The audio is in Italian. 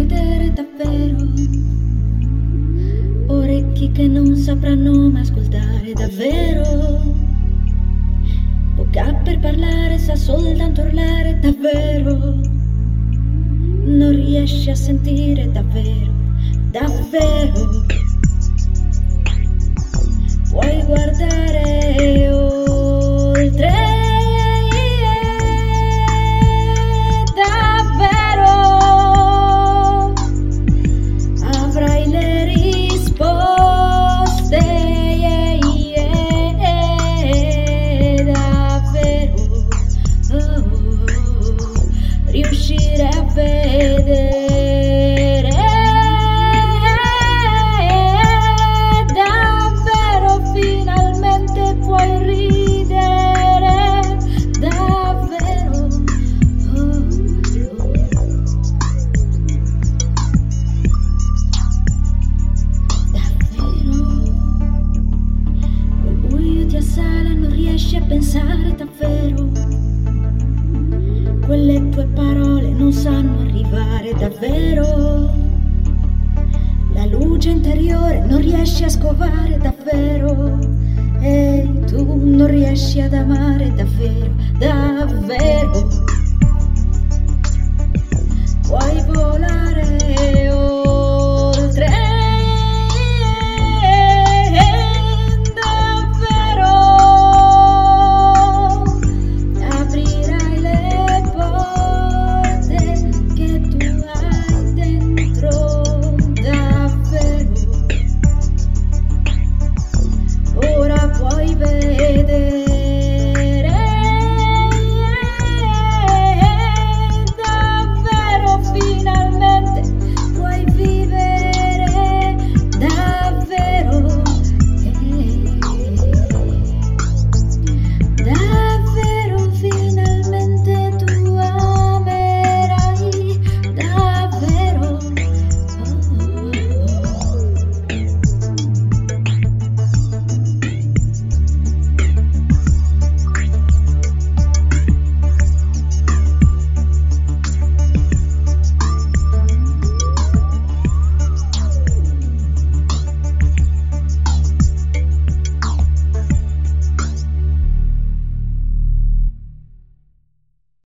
vedere davvero. Orecchi che non sapranno mai ascoltare davvero. Bocca per parlare sa soltanto urlare davvero. Non riesci a sentire davvero, davvero. Riesci a scovare davvero. E tu non riesci ad amare davvero, davvero.